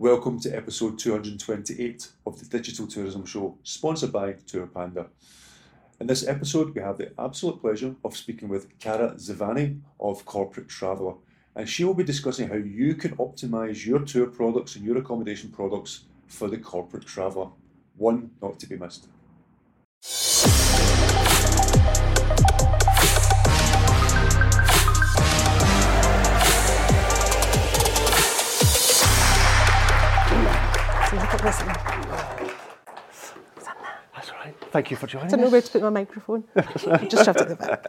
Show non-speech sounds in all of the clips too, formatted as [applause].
Welcome to episode 228 of the Digital Tourism Show, sponsored by Tour Panda. In this episode, we have the absolute pleasure of speaking with Cara Zivani of Corporate Traveller, and she will be discussing how you can optimize your tour products and your accommodation products for the corporate traveller. One not to be missed. So look at. That's all right. Thank you for joining I don't know where to put my microphone. [laughs] Just shoved it at the back.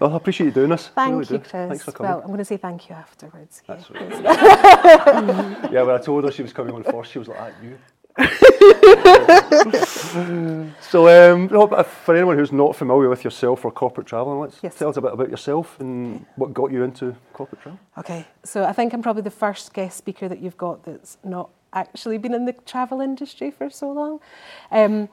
Well, I appreciate you doing this. Thank really you, do. Chris. Thanks for coming. Well, I'm going to say thank you afterwards. yeah. That's right. [laughs] yeah, when I told her she was coming on first, she was like, "Ah, you." [laughs] so, um, no, for anyone who's not familiar with yourself or corporate travel, let's Yes. tell us a bit about yourself and what got you into corporate travel. Okay, so I think I'm probably the first guest speaker that you've got that's not actually been in the travel industry for so long. Um,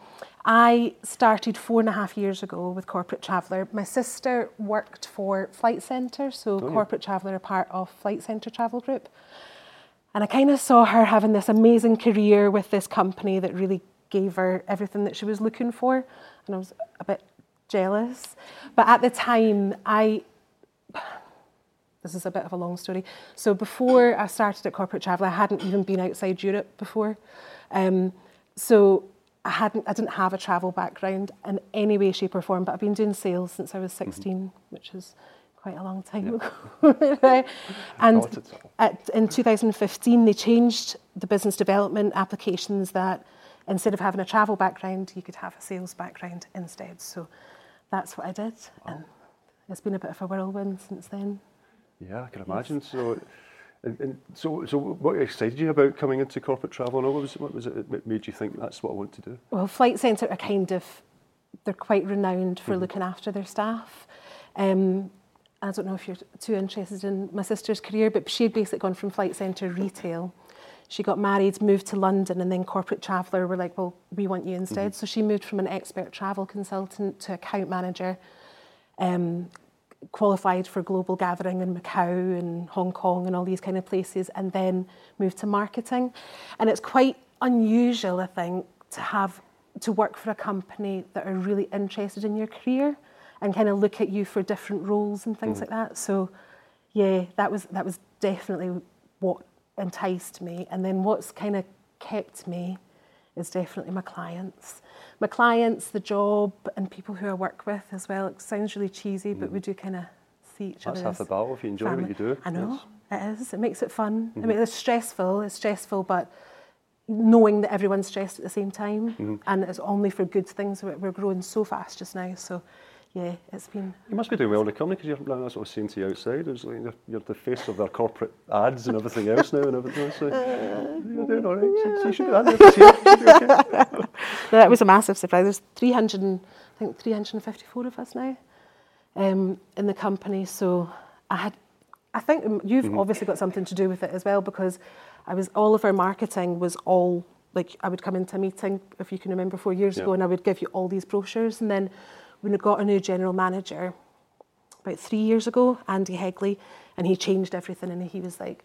I started four and a half years ago with Corporate Traveller. My sister worked for Flight Centre, so Corporate Traveller are part of Flight Centre Travel Group. And I kind of saw her having this amazing career with this company that really gave her everything that she was looking for. And I was a bit jealous. But at the time, I this is a bit of a long story. So before I started at corporate travel, I hadn't even been outside Europe before. Um, so I hadn't, I didn't have a travel background in any way, shape, or form. But I've been doing sales since I was 16, which is quite a long time ago. [laughs] right? and at in 2015, they changed the business development applications that instead of having a travel background, you could have a sales background instead. So that's what I did, and it's been a bit of a whirlwind since then. Yeah, I can imagine. Yes. So, and, and so, so what excited you about coming into corporate travel, and what was what was it that made you think that's what I want to do? Well, Flight Centre are kind of they're quite renowned for mm-hmm. looking after their staff. Um, I don't know if you're too interested in my sister's career, but she had basically gone from Flight Centre retail. She got married, moved to London, and then Corporate Traveller were like, well, we want you instead. Mm-hmm. So she moved from an expert travel consultant to account manager. Um, qualified for global gathering in Macau and Hong Kong and all these kind of places, and then moved to marketing. And it's quite unusual, I think, to have to work for a company that are really interested in your career and kind of look at you for different roles and things mm. like that. So, yeah, that was that was definitely what enticed me. And then what's kind of kept me is definitely my clients my clients, the job, and people who I work with as well. It sounds really cheesy, but we mm. do kind of see each other. That's half the battle if you enjoy family. what you do. I know, yes. it is. It makes it fun. Mm. I mean, mm-hmm. it's stressful, it's stressful, but knowing that everyone's stressed at the same time mm. and it's only for good things. We're growing so fast just now, so yeah, it's been You must be doing well in the company because you're, that's what I was saying to you outside. It was like you're, you're the face of their corporate ads and everything else now and everything. So you're doing all right. So, so you should be that. You should be okay. [laughs] that was a massive surprise. There's 300, and- I think 354 of us now um, in the company. So I had, I think you've obviously got something to do with it as well because I was all of our marketing was all like I would come into a meeting if you can remember four years Yeah. ago, and I would give you all these brochures, and then we got a new general manager about three years ago, Andy Hegley, and he changed everything, and he was like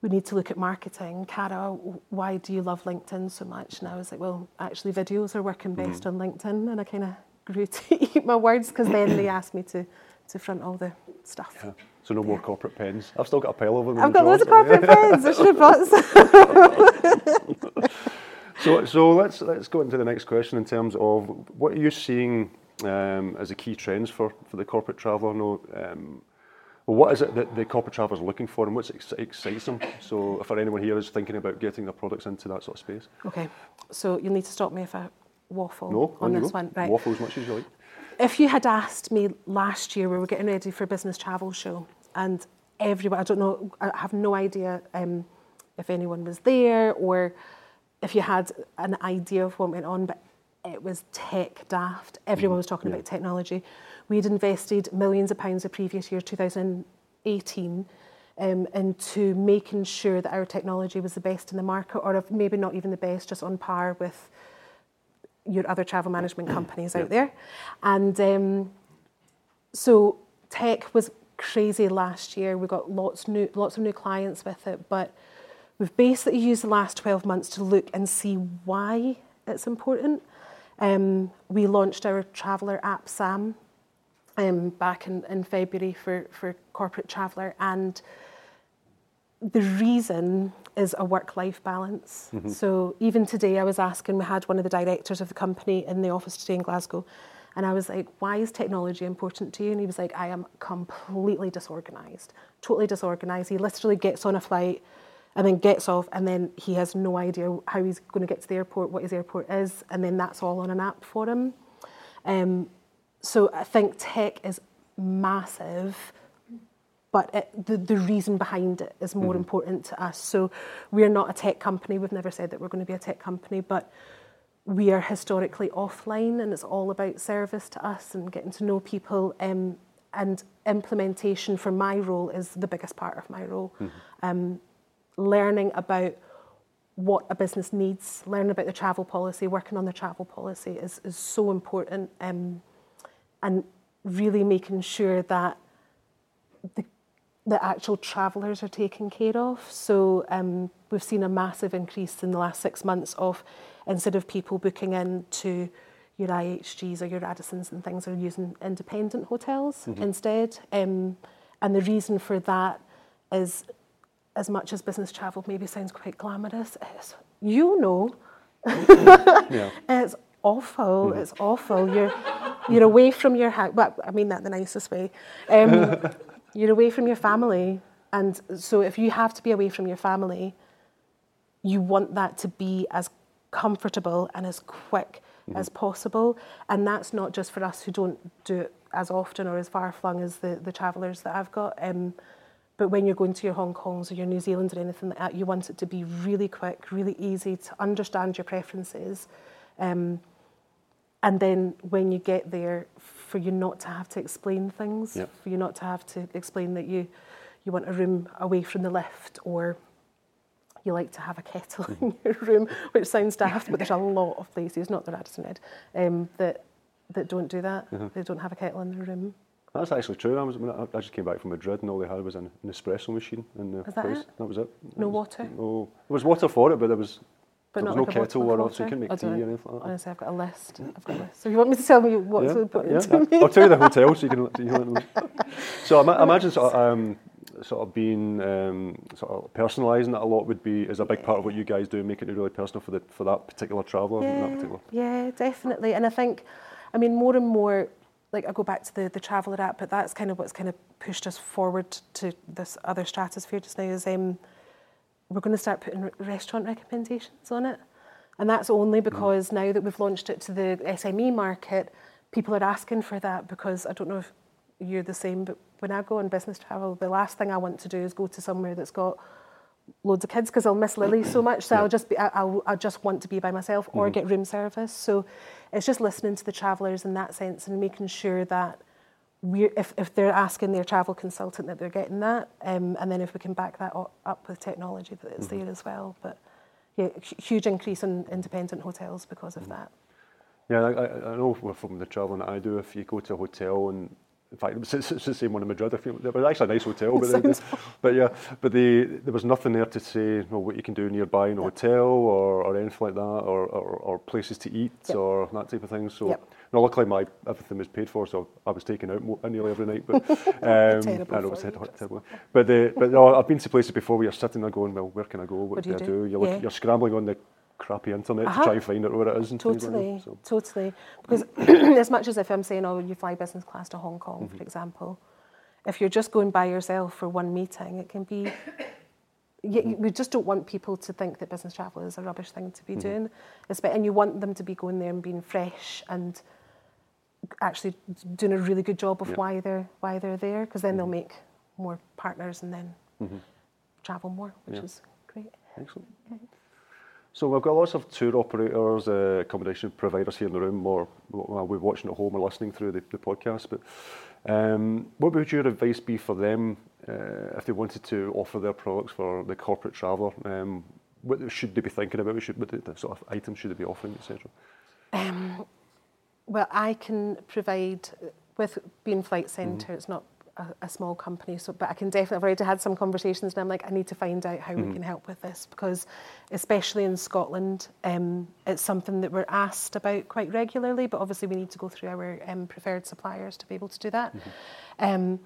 we need to look at marketing. Cara, why do you love LinkedIn so much? And I was like, well, actually, videos are working mm-hmm. best on LinkedIn. And I kind of grew [laughs] to eat my words because then they asked me to, to front all the stuff. Yeah. So no more corporate pens. I've still got a pile of them. I've got loads of corporate pens. I should have brought some. [laughs] So, so let's let's go into the next question in terms of what are you seeing as a key trends for, for the corporate traveller? No, um, well, what is it that the corporate traveller is looking for, and what's ex- excites them? So, if anyone here is thinking about getting their products into that sort of space, Okay, so you'll need to stop me if I waffle no, on you this one. Right. Waffle as much as you like. if you had asked me last year, we were getting ready for a business travel show, and everyone, I don't know, I have no idea um, if anyone was there or if you had an idea of what went on, but it was tech daft. Everyone was talking about technology. We'd invested millions of pounds the previous year, 2018, um, into making sure that our technology was the best in the market, or if maybe not even the best, just on par with your other travel management companies out there. And um, so tech was crazy last year. We got lots new, lots of new clients with it, but we've basically used the last 12 months to look and see why it's important. Um, we launched our traveller app, SAM, um, back in, in February for, for corporate traveller, and the reason is a work life balance. Mm-hmm. So even today, I was asking, we had one of the directors of the company in the office today in Glasgow, and I was like, why is technology important to you? And he was like, I am completely disorganized, totally disorganized. He literally gets on a flight and then gets off, and then he has no idea how he's going to get to the airport, what his airport is, and then that's all on an app for him. Um, so I think tech is massive but it, the, the reason behind it is more mm-hmm. important to us. So we're not a tech company. We've never said that we're going to be a tech company, but we are historically offline and it's all about service to us and getting to know people. Um, and implementation for my role is the biggest part of my role. Mm-hmm. Um, learning about what a business needs, learning about the travel policy, working on the travel policy is, is so important. Um, and really making sure that the the actual travellers are taken care of. So um, we've seen a massive increase in the last six months of instead of people booking into your IHGs or your Radissons and things are using independent hotels mm-hmm. instead. Um, and the reason for that is as much as business travel maybe sounds quite glamorous, it's, you know, yeah. [laughs] it's awful. Mm-hmm. It's awful. You're you're away from your house. Well, I mean that the nicest way. Um, [laughs] you're away from your family. And so if you have to be away from your family, you want that to be as comfortable and as quick mm-hmm. as possible. And that's not just for us who don't do it as often or as far flung as the, the travellers that I've got. Um, but when you're going to your Hong Kongs or your New Zealands or anything like that, you want it to be really quick, really easy to understand your preferences. Um, and then when you get there, for you not to have to explain things, yep. for you not to have to explain that you, you want a room away from the lift or you like to have a kettle [laughs] in your room, which sounds daft, but there's a lot of places, not the Radisson Red, um, that, that don't do that. Mm-hmm. They don't have a kettle in their room. That's actually true. I, was, I just came back from Madrid and all they had was an, an espresso machine in the that place. It? That was it. No was, water? No. There was water for it, but there was but there was like no kettle or else so you can not make tea or anything like that. Honestly, I've got a list. I've got a list. So you want me to tell me what yeah, put yeah, to me? I'll tell you the hotel so you can. You know, [laughs] so I, imagine sort of, um, sort of being um, sort of personalising that a lot would be is a big part of what you guys do, making it really personal for the for that particular traveller. Yeah, that particular. yeah, definitely. And I think, I mean, more and more. Like I go back to the the traveller app, but that's kind of what's kind of pushed us forward to this other stratosphere just now. Is um, we're going to start putting restaurant recommendations on it. And that's only because mm. now that we've launched it to the SME market, people are asking for that because I don't know if you're the same, but when I go on business travel, the last thing I want to do is go to somewhere that's got loads of kids because I'll miss Lily so much. So yeah. I'll just be, I, will I just want to be by myself or mm-hmm. get room service. So it's just listening to the travellers in that sense and making sure that we if, if they're asking their travel consultant that they're getting that, um, and then if we can back that up with technology that it's mm-hmm. there as well. But yeah, huge increase in independent hotels because of that. Yeah, I, I know from the travelling that I do, if you go to a hotel and in fact, it's, [laughs] it's the same one in Madrid. I feel it was actually a nice hotel, but, but yeah, but the, there was nothing there to say you know, what you can do nearby in a hotel or, or anything like that, or, or, or places to eat yep. or that type of thing. So, yep. no, luckily my everything was paid for, so I was taken out nearly every night. But [laughs] um, I know it's terrible. But the, but no, I've been to places before where you're sitting there going, well, where can I go? What, what do, do I do? You're, yeah. you're scrambling on the crappy internet uh-huh. to try and find out where it is. And totally, like so. totally. [clears throat] Because [clears throat] as much as if I'm saying, oh, you fly business class to Hong Kong, mm-hmm. for example, if you're just going by yourself for one meeting, it can be. [coughs] You, we just don't want people to think that business travel is a rubbish thing to be mm-hmm. doing, and you want them to be going there and being fresh and actually doing a really good job of why they're why they're there, because then mm-hmm. they'll make more partners and then mm-hmm. travel more, which is great. Excellent. Okay. So we've got lots of tour operators, uh, accommodation providers here in the room, or well, we're watching at home or listening through the, the podcast. But um, what would your advice be for them uh, if they wanted to offer their products for the corporate traveller? Um, what should they be thinking about? What, should, what the, sort of items should they be offering, etc.? Um, well, I can provide with being flight centre. Mm-hmm. It's not a, a, small company. So, but I can definitely, I've already had some conversations and I'm like, I need to find out how mm-hmm. we can help with this because, especially in Scotland, um, it's something that we're asked about quite regularly, but obviously we need to go through our um, preferred suppliers to be able to do that. Mm-hmm. Um,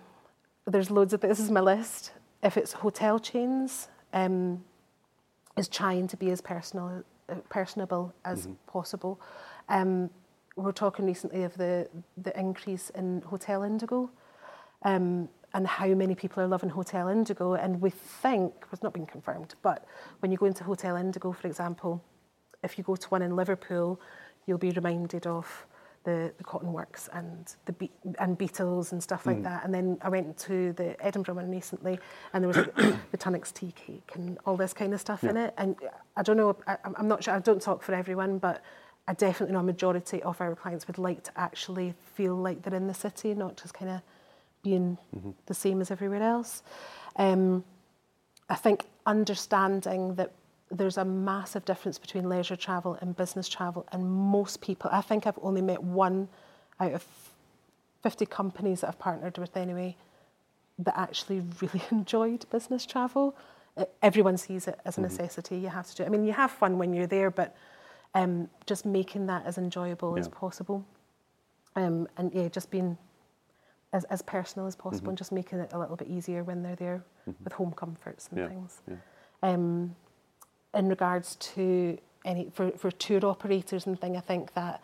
there's loads of, this is my list. If it's hotel chains, um, is trying to be as personal, uh, personable as mm-hmm. possible. Um, we were talking recently of the, the increase in Hotel Indigo um, and how many people are loving Hotel Indigo. And we think, it's not been confirmed, but when you go into Hotel Indigo, for example, if you go to one in Liverpool, you'll be reminded of the, the Cotton Works and the Be- and Beatles and stuff like mm. that. And then I went to the Edinburgh one recently, and there was [coughs] the Tunnocks tea cake and all this kind of stuff yeah. in it. And I don't know, I, I'm not sure. I don't talk for everyone, but I definitely know a majority of our clients would like to actually feel like they're in the city, not just kind of being mm-hmm. the same as everywhere else. Um, I think understanding that there's a massive difference between leisure travel and business travel, and most people, I think I've only met one out of 50 companies that I've partnered with anyway that actually [laughs] really enjoyed business travel. Everyone sees it as a mm-hmm. necessity. You have to do it. I mean, you have fun when you're there, but um, just making that as enjoyable yeah. as possible. Um, and yeah, just being as, as personal as possible mm-hmm. and just making it a little bit easier when they're there mm-hmm. with home comforts and yeah. things. Yeah. Um, in regards to any for, for tour operators and thing, I think that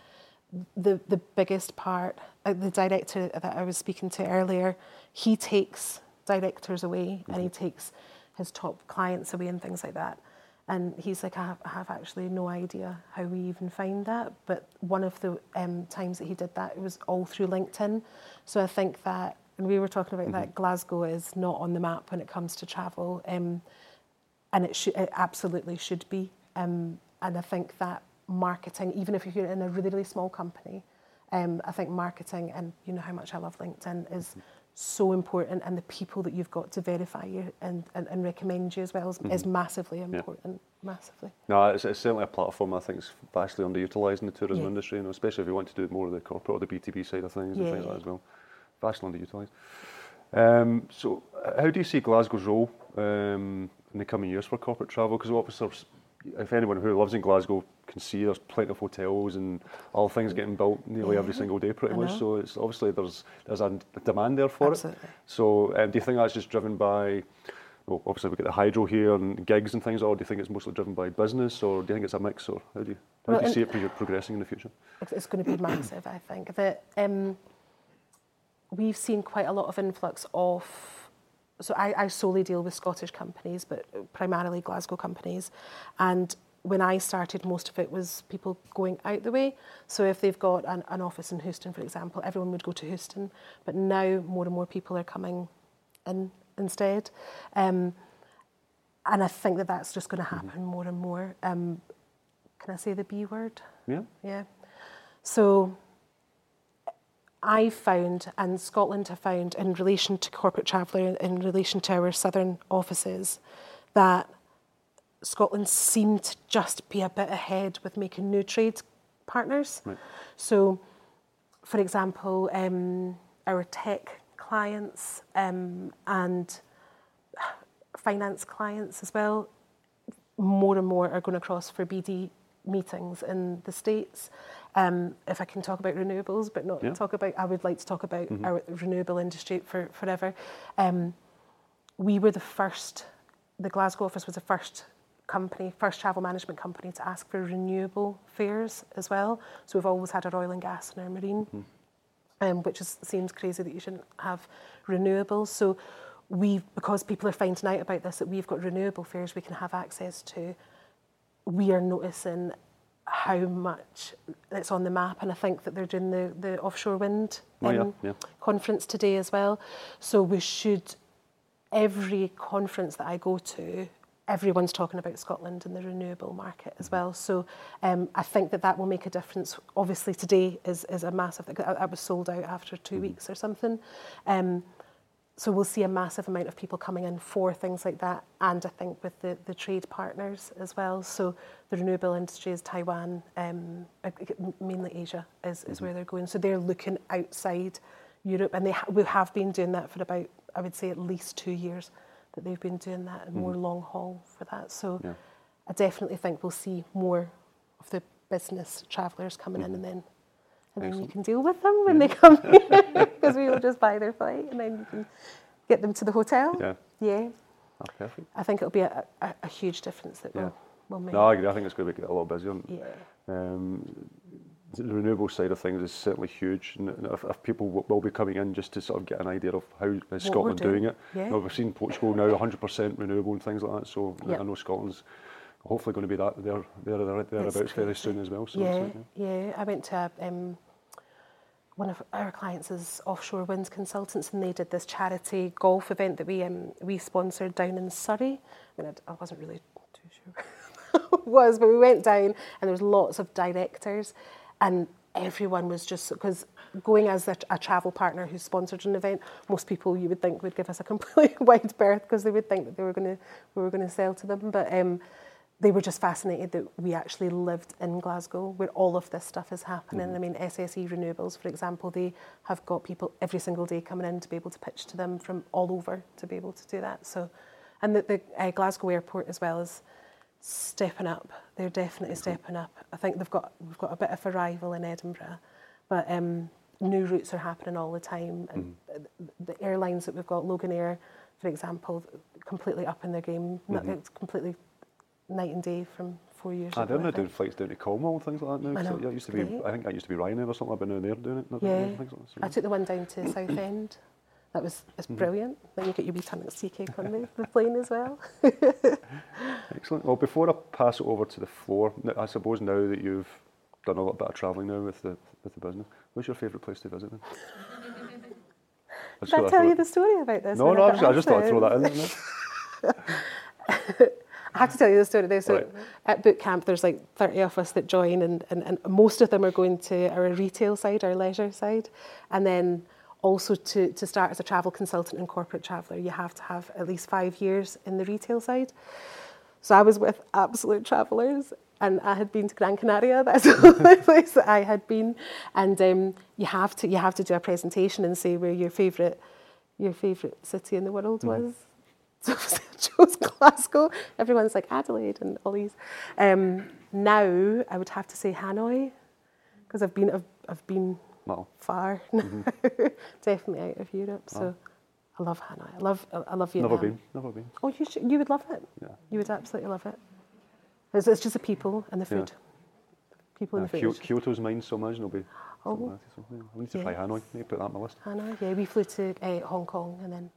the the biggest part, uh, the director that I was speaking to earlier, he takes directors away mm-hmm. and he mm-hmm. takes his top clients away and things like that. And he's like, I have, I have actually no idea how we even find that. But one of the um, times that he did that, it was all through LinkedIn. So I think that, and we were talking about mm-hmm. that, Glasgow is not on the map when it comes to travel. Um, and it, should, it absolutely should be. Um, and I think that marketing, even if you're in a really, really small company, um, I think marketing and you know how much I love LinkedIn is mm-hmm so important and the people that you've got to verify you and, and, and recommend you as well is, mm-hmm. is massively important. Yeah. Massively. No, it's, it's certainly a platform I think is vastly underutilised in the tourism yeah. industry, you know, especially if you want to do more of the corporate or the B2B side of things yeah, and things yeah. like that as well. Vastly underutilised. Um, so how do you see Glasgow's role um, in the coming years for corporate travel? Because obviously if anyone who lives in Glasgow can see there's plenty of hotels and all things getting built nearly yeah. every single day pretty much. so it's obviously there's there's a demand there for Absolutely. it so um, do you think that's just driven by well obviously we get the hydro here and gigs and things or do you think it's mostly driven by business or do you think it's a mix or how do you, how well, do you see it pro- progressing in the future? It's going to be [clears throat] massive I think. That um, we've seen quite a lot of influx of so I, I solely deal with Scottish companies, but uh, primarily Glasgow companies. And when I started, most of it was people going out the way. So if they've got an, an office in Houston, for example, everyone would go to Houston. But now more and more people are coming in instead. Um, and I think that that's just going to mm-hmm. happen mm-hmm. more and more. Um, can I say the B word? Yeah. Yeah. So I found, and Scotland have found, in relation to corporate traveller, in relation to our southern offices, that Scotland seemed to just be a bit ahead with making new trade partners. Right. So, for example, um, our tech clients um, and finance clients as well, more and more are going across for BD meetings in the States. Um, if I can talk about renewables, but not yeah. talk about, I would like to talk about mm-hmm. our renewable industry for forever. Um, we were the first, the Glasgow office was the first company, first travel management company to ask for renewable fares as well. So we've always had our oil and gas and our marine, mm-hmm. um, which is, seems crazy that you shouldn't have renewables. So we, because people are finding out about this, that we've got renewable fares we can have access to. We are noticing how much it's on the map, and I think that they're doing the, the offshore wind oh, yeah, um, yeah. conference today as well. So we should, every conference that I go to, everyone's talking about Scotland and the renewable market as well. So um, I think that that will make a difference. Obviously, today is, is a massive. I, I was sold out after two mm. weeks or something. Um, so we'll see a massive amount of people coming in for things like that, and I think with the, the trade partners as well. So the renewable industry is Taiwan, um, mainly Asia is, is mm-hmm. where they're going. So they're looking outside Europe, and they ha- we have been doing that for about I would say at least two years that they've been doing that and more long haul for that. So Yeah. I definitely think we'll see more of the business travellers coming in, and then and then you can deal with them when they come here [laughs] because we will just buy their flight and then you can get them to the hotel. Yeah. Yeah. Ah, perfect. I think it'll be a, a, a huge difference that Yeah. we'll, we'll make. No, I agree. I think it's going to get a lot busier. Yeah. Um, the renewable side of things is certainly huge. And if, if people will be coming in just to sort of get an idea of how is Scotland doing, doing. it. Yeah. You know, we've seen Portugal now 100% renewable and things like that. So I- I know Scotland's hopefully going to be that there, there, there thereabouts very soon as well. So yeah, it's, uh, yeah. I went to um, one of our clients is offshore winds consultants, and they did this charity golf event that we um, we sponsored down in Surrey. I mean, I, I wasn't really too sure [laughs] it was, but we went down, and there was lots of directors, and everyone was just because going as a, a travel partner who sponsored an event, most people you would think would give us a [laughs] completely wide berth because they would think that they were going to we were going to sell to them, but. Um, they were just fascinated that we actually lived in Glasgow where all of this stuff is happening. I mean, SSE Renewables, for example, they have got people every single day coming in to be able to pitch to them from all over to be able to do that. So, and the, the uh, Glasgow airport as well is stepping up. They're definitely stepping up. I think they've got we've got a bit of a rival in Edinburgh, but um, new routes are happening all the time. And the- the airlines that we've got, Loganair, for example, completely up in their game. Not- It's completely night and day from four years ago. they're I now doing flights down to Cornwall and things like that now. I, know, That used to be. I think that used to be Ryanair or something. I've been down there doing it. Yeah, like. So, I took the one down to [coughs] Southend. That was it's Mm-hmm. brilliant. Then you get your wee Tunnock's tea cake on the, the plane as well. [laughs] Excellent. Well, before I pass it over to the floor, I suppose now that you've done a little bit of travelling now with the with the business, what's your favourite place to visit? Then? [laughs] I Did I I'd tell you the story about this? No, no, I just, I just thought I'd throw that in. [laughs] I have to tell you the story. There. So Right. at boot camp, there's like 30 of us that join, and, and, and most of them are going to our retail side, our leisure side. And then also to, to start as a travel consultant and corporate traveller, you have to have at least five years in the retail side. So I was with absolute travellers, and I had been to Gran Canaria. [laughs] That's the only place that I had been. And um, you have to you have to do a presentation and say where your favourite your favourite city in the world was. [laughs] So I chose Glasgow. Everyone's like Adelaide and all these. Um, now I would have to say Hanoi because I've been I've, I've been Well, far [laughs] now, definitely out of Europe. So I love Hanoi. I love I love Vietnam. never been, never been. Oh, you should, you would love it. Yeah. You would absolutely love it. It's, it's just the people and the Yeah. food. People Uh, and the food. Kyo- Kyoto's mine so much, and it'll be. Oh. something like that, so, yeah, I need to try Yes. Hanoi. Maybe put that on my list. Hanoi. Yeah, we flew to uh, Hong Kong and then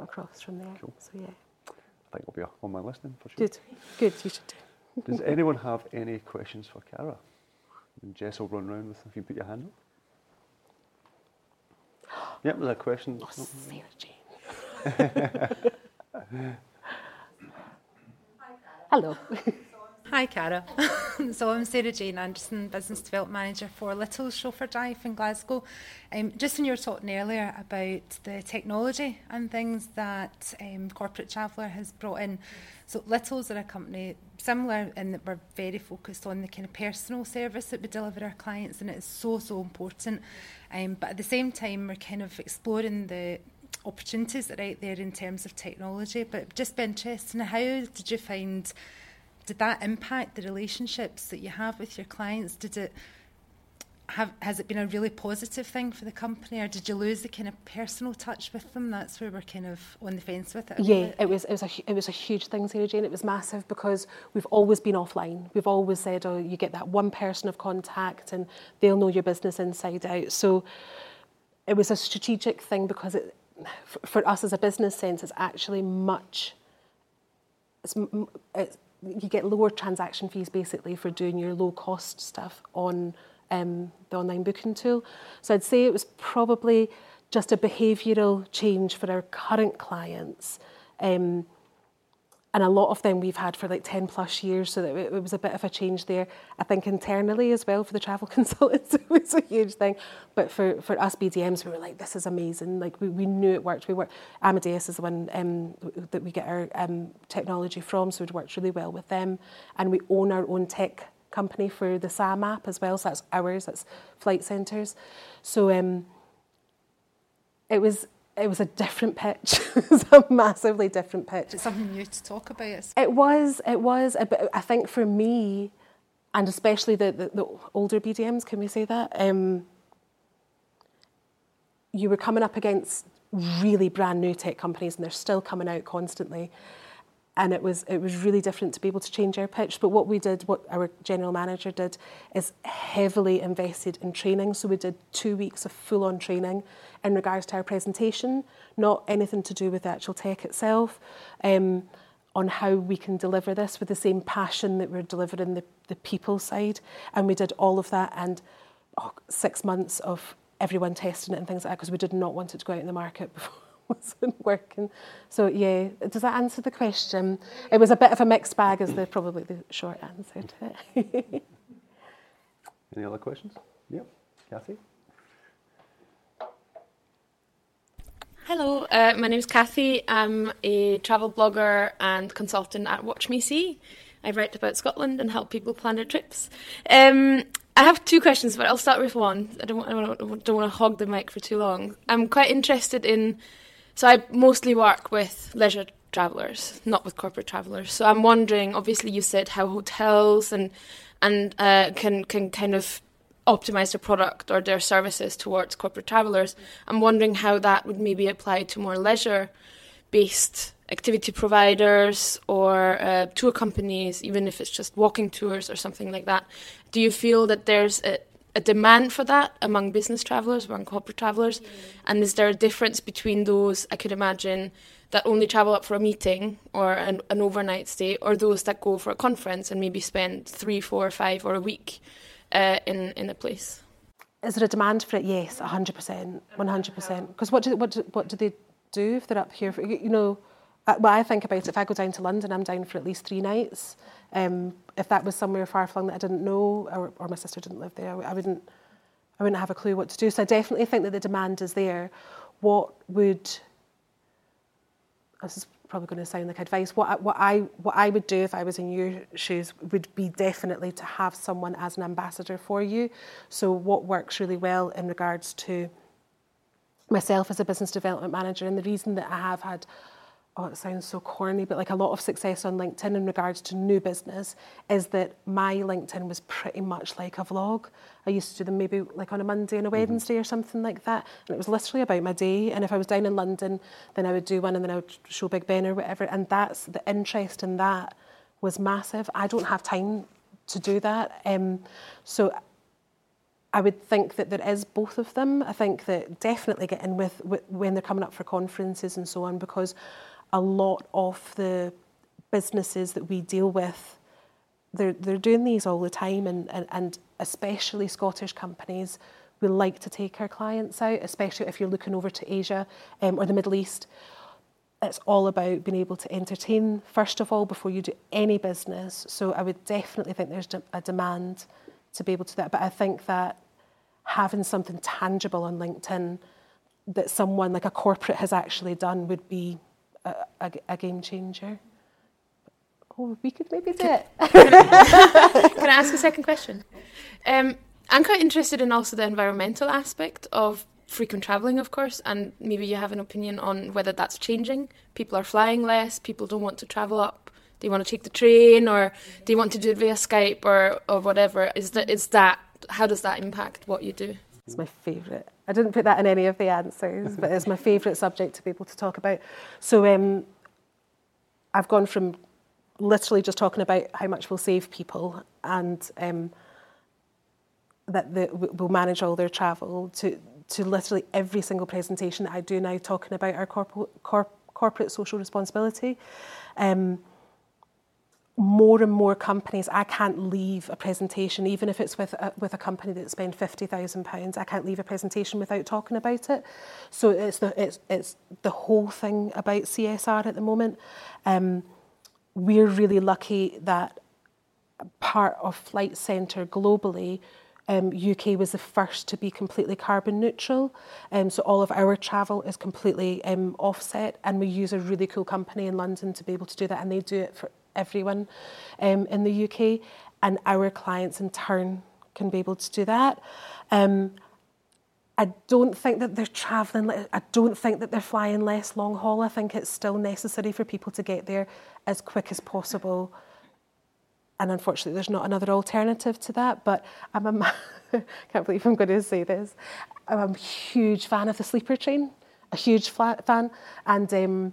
across from there. Cool. So yeah, I think it'll be on my list then for sure. good, good. You should do. [laughs] Does anyone have any questions for Cara? And Jess will run round with if you put your hand up. [gasps] Yep, there's a question. Oh, oh. Sarah Jane. [laughs] [laughs] Hello. Hi, Cara. [laughs] so I'm Sarah Jane Anderson, Business Development Manager for Little's Chauffeur Drive in Glasgow. Um, just when you were talking earlier about the technology and things that um, Corporate Traveller has brought in, so Little's are a company similar in that we're very focused on the kind of personal service that we deliver our clients, and it is so, so important. Um, but at the same time, we're kind of exploring the opportunities that are out there in terms of technology. But just be interesting, how did you find? Did that impact the relationships that you have with your clients? Did it have has it been a really positive thing for the company, or did you lose the kind of personal touch with them? That's where we're kind of on the fence with it. Yeah, bit. it was it was a it was a huge thing, Sarah Jane. It was massive because we've always been offline. We've always said, oh, you get that one person of contact, and they'll know your business inside out. So it was a strategic thing because it, for, us as a business sense, it's actually much. It's, it's you get lower transaction fees basically for doing your low cost stuff on um, the online booking tool. So I'd say it was probably just a behavioural change for our current clients. Um, and a lot of them we've had for like 10 plus years, so that it, it was a bit of a change there. I think internally as well for the travel [laughs] consultants, it was a huge thing. But for, for us BDMs, we were like, this is amazing. Like we, we knew it worked. We worked, Amadeus is the one um, that we get our um, technology from, so it worked really well with them. And we own our own tech company for the SAM app as well, so that's ours, that's Flight Centres. So um, it was it was a different pitch. [laughs] it was a massively different pitch. It's something new to talk about. It was, it was. But I think for me, and especially the, the, the older BDMs, can we say that? Um, you were coming up against really brand new tech companies and they're still coming out constantly. And it was it was really different to be able to change our pitch. But what we did, what our general manager did, is heavily invested in training. So we did two weeks of full on training in regards to our presentation, not anything to do with the actual tech itself. Um, on how we can deliver this with the same passion that we're delivering the, the people side. And we did all of that and oh, six months of everyone testing it and things like that because we did not want it to go out in the market before [laughs] wasn't working. So yeah, does that answer the question? It was a bit of a mixed bag is the probably the short answer to it. [laughs] Any other questions? Yep. Kathy? Hello, uh, my name is Kathy. I'm a travel blogger and consultant at Watch Me See. I write about Scotland and help people plan their trips. Um, I have two questions, but I'll start with one. I don't, I don't, don't want to hog the mic for too long. I'm quite interested in. So I mostly work with leisure travellers, not with corporate travellers. So I'm wondering. Obviously, you said how hotels and and uh, can can kind of optimize their product or their services towards corporate travelers. I'm wondering how that would maybe apply to more leisure based activity providers or uh, tour companies, even if it's just walking tours or something like that. Do you feel that there's a, a demand for that among business travelers, among corporate travelers? And is there a difference between those, I could imagine, that only travel up for a meeting or an, an overnight stay, or those that go for a conference and maybe spend three, four, five, or a week? uh, in in a place. Is there a demand for it? Yes, hundred percent, one hundred percent. Because what do what do, what do they do if they're up here? For, you know, what I think about it, if I go down to London, I'm down for at least three nights. Um, if that was somewhere far flung that I didn't know, or, or my sister didn't live there, I wouldn't, I wouldn't have a clue what to do. So I definitely think that the demand is there. What would this is probably going to sound like advice. What what I what I would do if I was in your shoes would be definitely to have someone as an ambassador for you. So what works really well in regards to myself as a business development manager, and the reason that I have had oh, it sounds so corny, but like a lot of success on LinkedIn in regards to new business is that my LinkedIn was pretty much like a vlog. I used to do them maybe like on a Monday and a mm-hmm. Wednesday mm-hmm. or something like that. And it was literally about my day. And if I was down in London, then I would do one and then I would show Big Ben or whatever. And that's the interest in that was massive. I don't have time to do that. Um, so I would think that there is both of them. I think that definitely get in with, with when they're coming up for conferences and so on because a lot of the businesses that we deal with, they're, they're doing these all the time, and, and, and especially Scottish companies, we like to take our clients out, especially if you're looking over to Asia um, or the Middle East. It's all about being able to entertain, first of all, before you do any business. So I would definitely think there's a demand to be able to do that. But I think that having something tangible on LinkedIn that someone like a corporate has actually done would be a, a, a game changer. Oh, we could maybe do it. [laughs] Can I ask a second question? Um, I'm quite interested in also the environmental aspect of frequent traveling, of course, and maybe you have an opinion on whether that's changing. People are flying less, people don't want to travel up, they want to take the train, or they want to do it via Skype or, or whatever. Is that, is that, how does that impact what you do? It's my favourite. I didn't put that in any of the answers, but it's my favourite subject to be able to talk about. So um, I've gone from literally just talking about how much we'll save people and um, that the, we'll manage all their travel to to literally every single presentation that I do now talking about our corporate, corp, corporate social responsibility. Um, more and more companies, I can't leave a presentation, even if it's with a, with a company that spend fifty thousand pounds. I can't leave a presentation without talking about it. So it's the it's it's the whole thing about CSR at the moment. Um, we're really lucky that part of Flight Centre globally. Um, UK was the first to be completely carbon neutral. Um, so all of our travel is completely um, offset, and we use a really cool company in London to be able to do that, and they do it for everyone um, in the UK, and our clients in turn can be able to do that. Um, I don't think that they're travelling. I don't think that they're flying less long haul. I think it's still necessary for people to get there as quick as possible. And unfortunately, there's not another alternative to that. But I'm a [laughs] can't believe I'm going to say this. I'm a huge fan of the sleeper train, a huge fan, and um,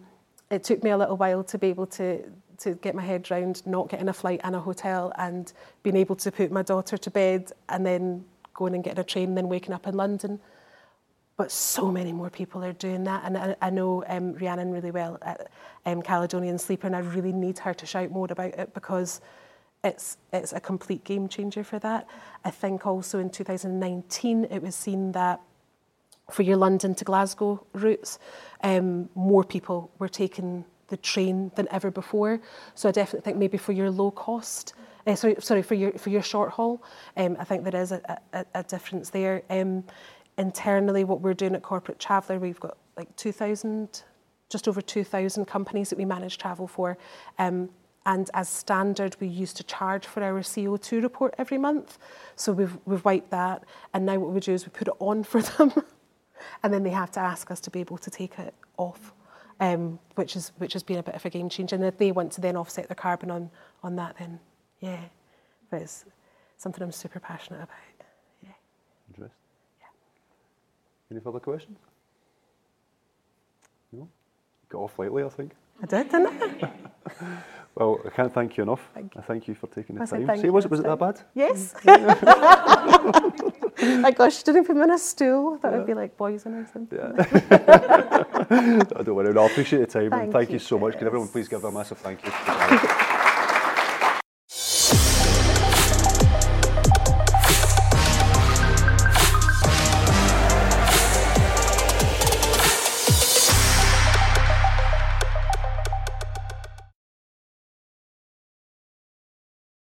it took me a little while to be able to to get my head round not getting a flight and a hotel and being able to put my daughter to bed and then going and getting a train and then waking up in London but so many more people are doing that. And I, I know um, Rhiannon really well at um, Caledonian Sleeper, and I really need her to shout more about it because it's it's a complete game changer for that. I think also in 2019 it was seen that for your London to Glasgow routes, um, more people were taking the train than ever before. So I definitely think maybe for your low cost, uh, sorry, sorry for your for your short haul, um, I think there is a, a, a difference there. Um, internally what we're doing at Corporate Traveller, we've got like 2,000, just over 2,000 companies that we manage travel for. Um, and as standard, we used to charge for our CO2 report every month. So we've, we've wiped that. And now what we do is we put it on [laughs] for them. and then they have to ask us to be able to take it off, um, which, is, which has been a bit of a game changer. And if they want to then offset their carbon on, on that, then yeah. But it's something I'm super passionate about. Yeah. Interesting. Any further questions? No? Got off lightly, I think. I did, didn't I? [laughs] Well, I can't thank you enough. Thank you. I thank you for taking the I time. Say, was it was it that bad? Yes. Mm. [laughs] My gosh, didn't put me in a stool. That yeah. would be like poison or something. Yeah. I [laughs] [laughs] oh, don't worry. No, I appreciate the time thank and thank you, you so much. Can everyone please give a massive thank you?